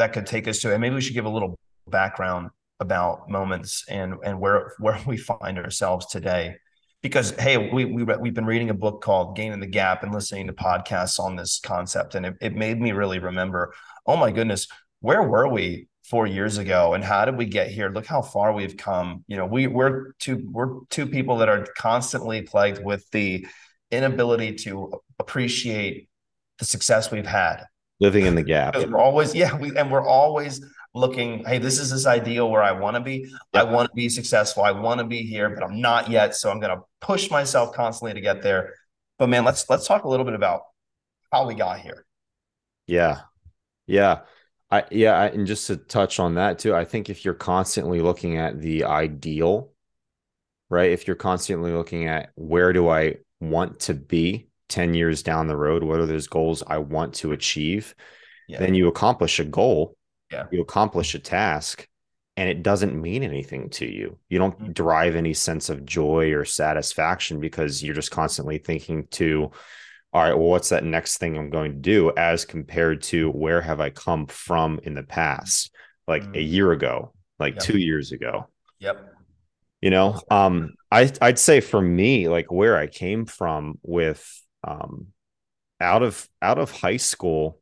that could take us to, and maybe we should give a little background about moments and and where where we find ourselves today. Because hey we, we we've been reading a book called gaining the gap and listening to podcasts on this concept and it, it made me really remember oh my goodness where were we four years ago and how did we get here? Look how far we've come. You know we we're two we're two people that are constantly plagued with the inability to appreciate the success we've had living in the gap. We're always yeah we, and we're always looking hey this is this ideal where i want to be. Yep. i want to be successful. I want to be here but i'm not yet. So i'm going to push myself constantly to get there. But man let's let's talk a little bit about how we got here. Yeah. Yeah. I yeah, and just to touch on that too, I think if you're constantly looking at the ideal, right? If you're constantly looking at where do I want to be 10 years down the road, what are those goals I want to achieve? Yeah. Then you accomplish a goal. Yeah. You accomplish a task and it doesn't mean anything to you. You don't mm-hmm. derive any sense of joy or satisfaction because you're just constantly thinking to all right, well, what's that next thing I'm going to do as compared to where have I come from in the past, like mm-hmm. a year ago, like yep. two years ago? Yep. You know, um, I I'd say for me, like where I came from with um out of out of high school,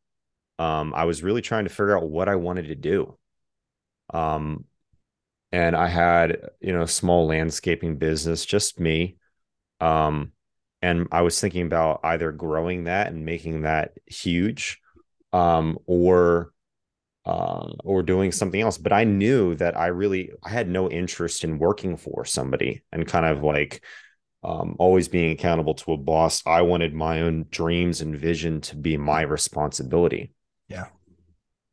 um, I was really trying to figure out what I wanted to do. Um, and I had, you know, a small landscaping business, just me. Um, and I was thinking about either growing that and making that huge, um, or uh, or doing something else. But I knew that I really I had no interest in working for somebody and kind of like um, always being accountable to a boss. I wanted my own dreams and vision to be my responsibility. Yeah.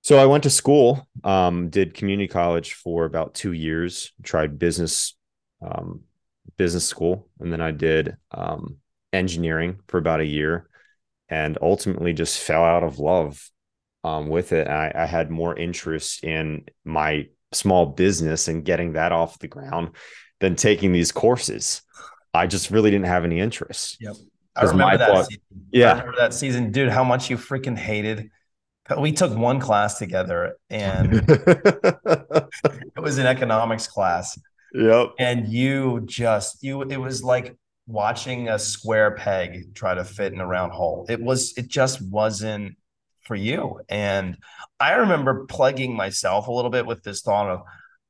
So I went to school, um, did community college for about two years, tried business um, business school, and then I did um, engineering for about a year and ultimately just fell out of love um, with it. I, I, had more interest in my small business and getting that off the ground than taking these courses. I just really didn't have any interest. Yep. I remember that. Thought, season. Yeah. I remember that season, dude, how much you freaking hated. We took one class together and it was an economics class. Yep. And you just, you, it was like watching a square peg try to fit in a round hole. It was it just wasn't for you. And I remember plugging myself a little bit with this thought of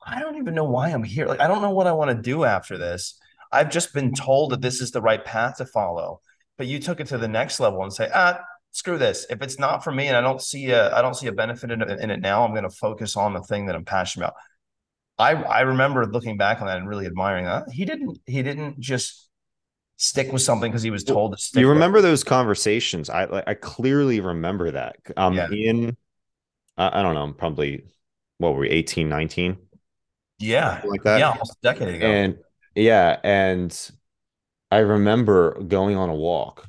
I don't even know why I'm here. Like I don't know what I want to do after this. I've just been told that this is the right path to follow. But you took it to the next level and say, ah, screw this. If it's not for me and I don't see a I don't see a benefit in it, in it now, I'm going to focus on the thing that I'm passionate about. I I remember looking back on that and really admiring that. He didn't he didn't just stick with something because he was told to stick. You remember those conversations? I I clearly remember that. Um, yeah. in I, I don't know, probably what were we 18, 19? Yeah, like that. Yeah, almost a decade ago. And yeah, and I remember going on a walk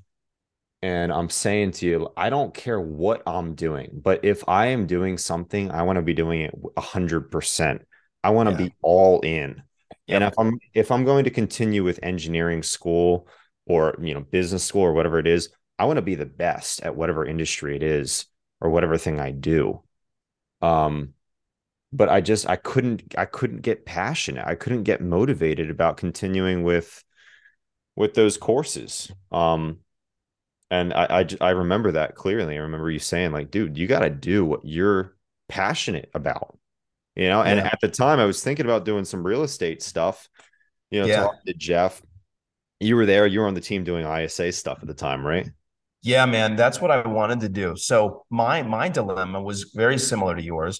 and I'm saying to you, I don't care what I'm doing, but if I am doing something, I want to be doing it 100%. I want to yeah. be all in. Yep. And if I'm if I'm going to continue with engineering school or you know business school or whatever it is, I want to be the best at whatever industry it is or whatever thing I do. Um but I just I couldn't I couldn't get passionate. I couldn't get motivated about continuing with with those courses. Um and I, I I remember that clearly. I remember you saying like, dude, you got to do what you're passionate about you know and yeah. at the time i was thinking about doing some real estate stuff you know yeah. talking to jeff you were there you were on the team doing isa stuff at the time right yeah man that's what i wanted to do so my my dilemma was very similar to yours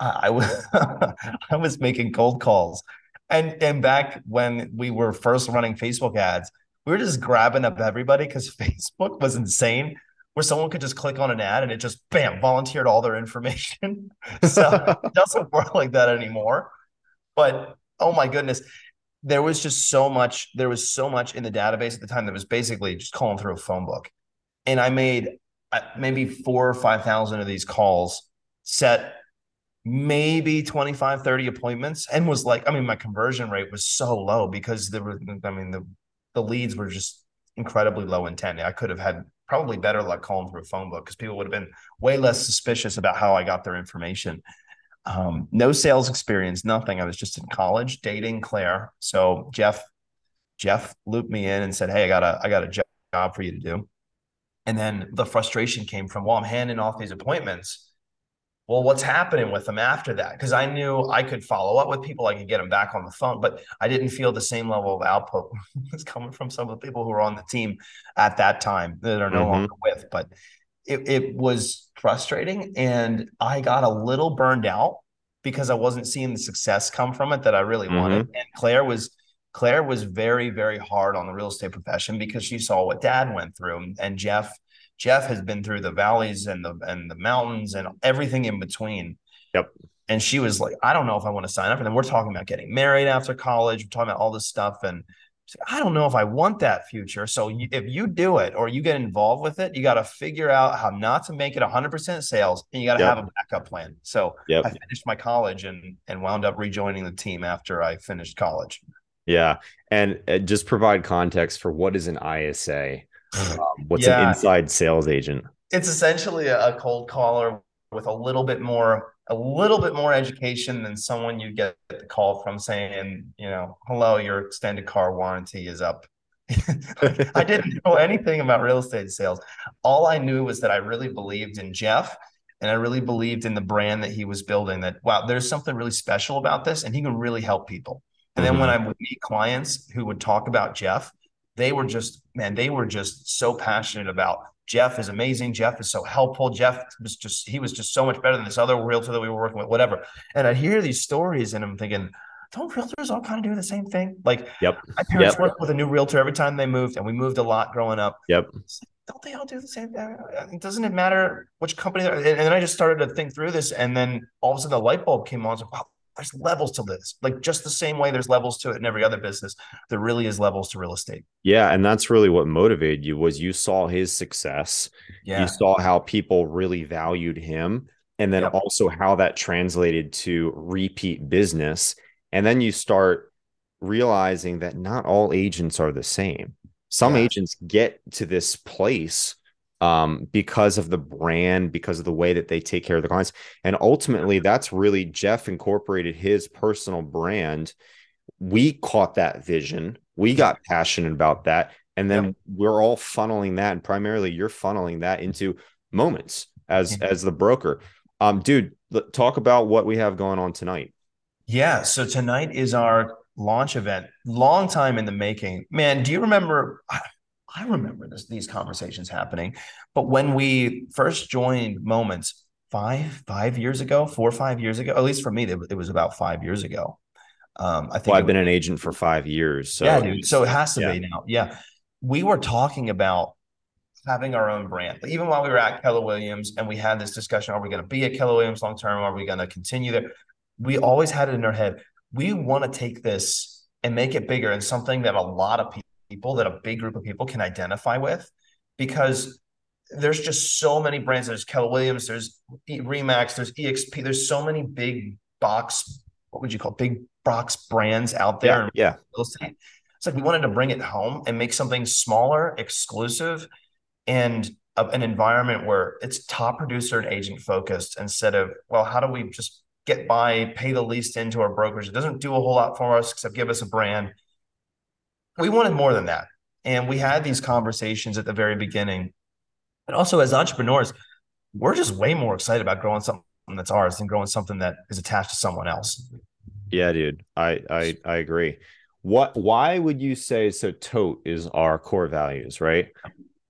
i was i was making cold calls and and back when we were first running facebook ads we were just grabbing up everybody because facebook was insane where someone could just click on an ad and it just bam volunteered all their information. so it doesn't work like that anymore. But oh my goodness, there was just so much. There was so much in the database at the time that was basically just calling through a phone book, and I made uh, maybe four or five thousand of these calls, set maybe 25 30 appointments and was like i mean my conversion rate was so low because there were i mean the the leads were just incredibly low intent i could have had probably better luck calling through a phone book because people would have been way less suspicious about how I got their information. Um, no sales experience, nothing. I was just in college dating Claire. So Jeff, Jeff looped me in and said, Hey, I got a, I got a job for you to do. And then the frustration came from, well, I'm handing off these appointments. Well, what's happening with them after that? Because I knew I could follow up with people, I could get them back on the phone, but I didn't feel the same level of output was coming from some of the people who were on the team at that time that are no mm-hmm. longer with. But it, it was frustrating and I got a little burned out because I wasn't seeing the success come from it that I really mm-hmm. wanted. And Claire was Claire was very, very hard on the real estate profession because she saw what dad went through. And Jeff, Jeff has been through the valleys and the and the mountains and everything in between. Yep. And she was like, I don't know if I want to sign up. And then we're talking about getting married after college. We're talking about all this stuff. And I don't know if I want that future. So you, if you do it or you get involved with it, you got to figure out how not to make it 100% sales and you got to yep. have a backup plan. So yep. I finished my college and and wound up rejoining the team after I finished college. Yeah. And uh, just provide context for what is an ISA? Um, what's yeah. an inside sales agent? It's essentially a cold caller with a little bit more a little bit more education than someone you get the call from saying, you know, hello, your extended car warranty is up. I didn't know anything about real estate sales. All I knew was that I really believed in Jeff and I really believed in the brand that he was building that wow, there's something really special about this and he can really help people. And mm-hmm. then when mm-hmm. I would meet clients who would talk about Jeff, they were just, man, they were just so passionate about Jeff is amazing. Jeff is so helpful. Jeff was just, he was just so much better than this other realtor that we were working with, whatever. And I'd hear these stories and I'm thinking, don't realtors all kind of do the same thing? Like, yep. My parents yep. worked with a new realtor every time they moved, and we moved a lot growing up. Yep. Don't they all do the same thing? Doesn't it matter which company? And then I just started to think through this, and then all of a sudden the light bulb came on. I was like, wow, there's levels to this. Like just the same way there's levels to it in every other business, there really is levels to real estate. Yeah, and that's really what motivated you was you saw his success. Yeah. You saw how people really valued him and then yep. also how that translated to repeat business. And then you start realizing that not all agents are the same. Some yeah. agents get to this place um, because of the brand, because of the way that they take care of the clients. And ultimately, that's really Jeff incorporated his personal brand. We caught that vision. We got passionate about that. And then yep. we're all funneling that. And primarily, you're funneling that into moments as mm-hmm. as the broker. Um, dude, talk about what we have going on tonight. Yeah. So tonight is our launch event. Long time in the making. Man, do you remember? I remember this, these conversations happening. But when we first joined Moments five, five years ago, four or five years ago, at least for me, it was about five years ago. Um, I think well, I've been an agent for five years. So yeah, dude. So it has to yeah. be now. Yeah. We were talking about having our own brand. Even while we were at Keller Williams and we had this discussion, are we going to be at Keller Williams long term? Are we going to continue there? We always had it in our head. We want to take this and make it bigger and something that a lot of people that a big group of people can identify with because there's just so many brands. There's Keller Williams, there's Remax, there's EXP, there's so many big box, what would you call it? big box brands out there. Yeah. yeah. It's like we wanted to bring it home and make something smaller, exclusive, and a, an environment where it's top producer and agent focused instead of, well, how do we just get by, pay the least into our brokerage? It doesn't do a whole lot for us except give us a brand we wanted more than that. And we had these conversations at the very beginning. And also, as entrepreneurs, we're just way more excited about growing something that's ours than growing something that is attached to someone else. Yeah, dude. I I I agree. What why would you say so tote is our core values, right?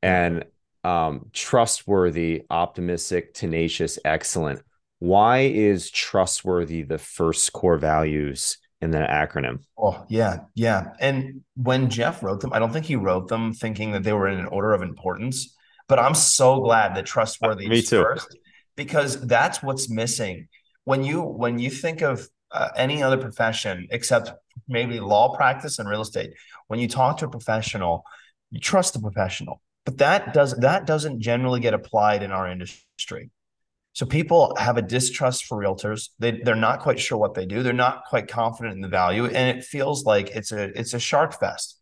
And um trustworthy, optimistic, tenacious, excellent. Why is trustworthy the first core values in that acronym. Oh, yeah. Yeah. And when Jeff wrote them, I don't think he wrote them thinking that they were in an order of importance, but I'm so glad that trustworthy Me too. first because that's what's missing. When you when you think of uh, any other profession except maybe law practice and real estate, when you talk to a professional, you trust the professional. But that does that doesn't generally get applied in our industry. So people have a distrust for realtors. They they're not quite sure what they do. They're not quite confident in the value, and it feels like it's a it's a shark fest.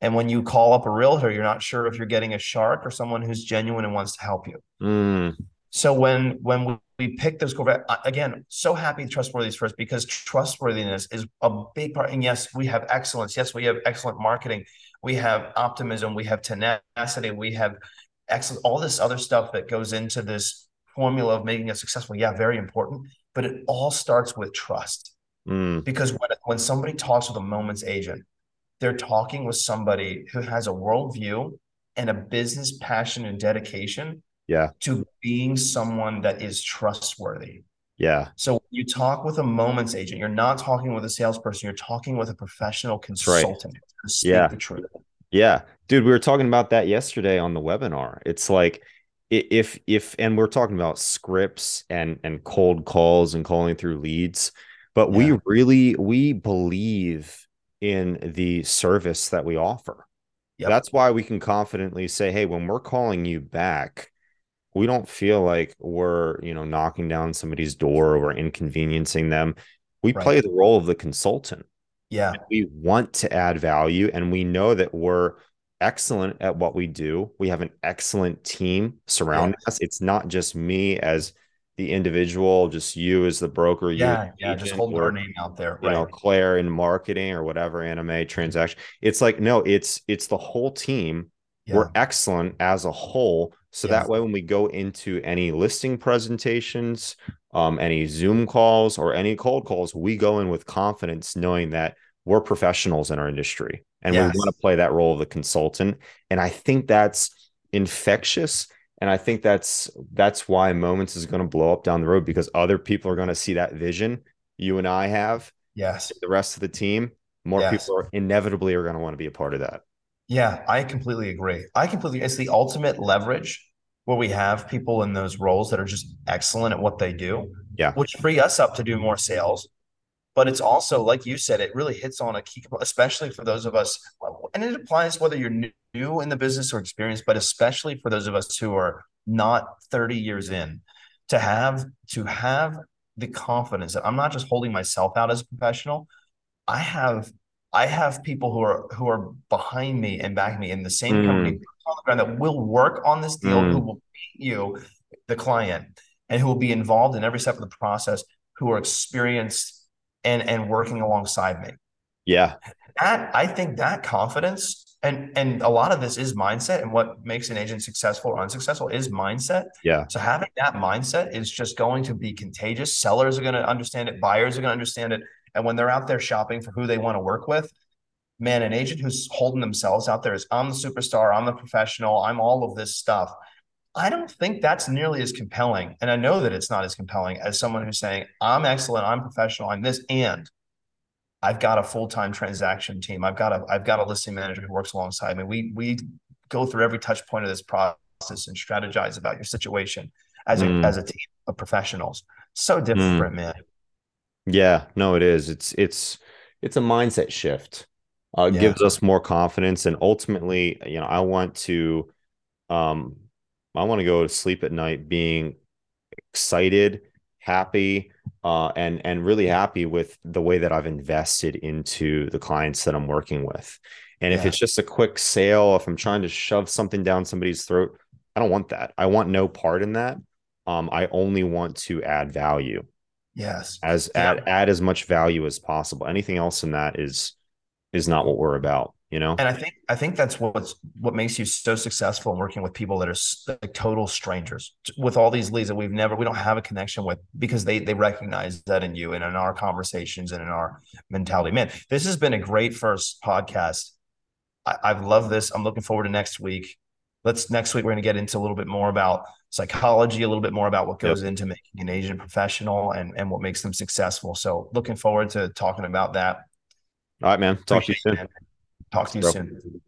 And when you call up a realtor, you're not sure if you're getting a shark or someone who's genuine and wants to help you. Mm. So when when we, we pick those core again, so happy trustworthiness first because trustworthiness is a big part. And yes, we have excellence. Yes, we have excellent marketing. We have optimism. We have tenacity. We have excellent all this other stuff that goes into this formula of making us successful. Yeah, very important. But it all starts with trust. Mm. Because when when somebody talks with a moments agent, they're talking with somebody who has a worldview and a business passion and dedication yeah to being someone that is trustworthy yeah so you talk with a moments agent you're not talking with a salesperson you're talking with a professional consultant right. yeah the truth yeah dude we were talking about that yesterday on the webinar it's like if if and we're talking about scripts and and cold calls and calling through leads but yeah. we really we believe in the service that we offer yep. that's why we can confidently say hey when we're calling you back we don't feel like we're you know knocking down somebody's door or inconveniencing them we right. play the role of the consultant yeah we want to add value and we know that we're excellent at what we do we have an excellent team surrounding yeah. us it's not just me as the individual just you as the broker yeah yeah just holding our name out there you right. know claire in marketing or whatever anime transaction it's like no it's it's the whole team yeah. we're excellent as a whole so yes. that way, when we go into any listing presentations, um, any Zoom calls, or any cold calls, we go in with confidence, knowing that we're professionals in our industry and yes. we want to play that role of the consultant. And I think that's infectious. And I think that's that's why Moments is going to blow up down the road because other people are going to see that vision you and I have. Yes. The rest of the team, more yes. people are inevitably are going to want to be a part of that. Yeah, I completely agree. I completely, it's the ultimate leverage where we have people in those roles that are just excellent at what they do. Yeah. Which free us up to do more sales. But it's also, like you said, it really hits on a key, especially for those of us, and it applies whether you're new in the business or experienced, but especially for those of us who are not 30 years in, to have to have the confidence that I'm not just holding myself out as a professional. I have I have people who are who are behind me and back me in the same mm. company on the ground that will work on this deal, mm. who will meet you, the client, and who will be involved in every step of the process, who are experienced and and working alongside me. Yeah. That I think that confidence and and a lot of this is mindset and what makes an agent successful or unsuccessful is mindset. Yeah. So having that mindset is just going to be contagious. Sellers are going to understand it, buyers are going to understand it and when they're out there shopping for who they want to work with, man, an agent who's holding themselves out there is I'm the superstar, I'm the professional, I'm all of this stuff. I don't think that's nearly as compelling. And I know that it's not as compelling as someone who's saying, I'm excellent, I'm professional, I'm this, and I've got a full-time transaction team. I've got a I've got a listing manager who works alongside me. We we go through every touch point of this process and strategize about your situation as mm. a as a team of professionals. So different, mm. man. Yeah, no, it is. It's it's it's a mindset shift. Uh, yeah. gives us more confidence, and ultimately, you know, I want to, um, I want to go to sleep at night being excited, happy, uh, and and really happy with the way that I've invested into the clients that I'm working with. And yeah. if it's just a quick sale, if I'm trying to shove something down somebody's throat, I don't want that. I want no part in that. Um, I only want to add value. Yes. As yeah. add add as much value as possible. Anything else in that is is not what we're about, you know? And I think I think that's what's what makes you so successful in working with people that are like total strangers with all these leads that we've never we don't have a connection with because they they recognize that in you and in our conversations and in our mentality. Man, this has been a great first podcast. I, I've loved this. I'm looking forward to next week. Let's next week we're going to get into a little bit more about psychology, a little bit more about what goes yep. into making an agent professional and, and what makes them successful. So looking forward to talking about that. All right, man. Talk Appreciate to you soon. Talk to you soon.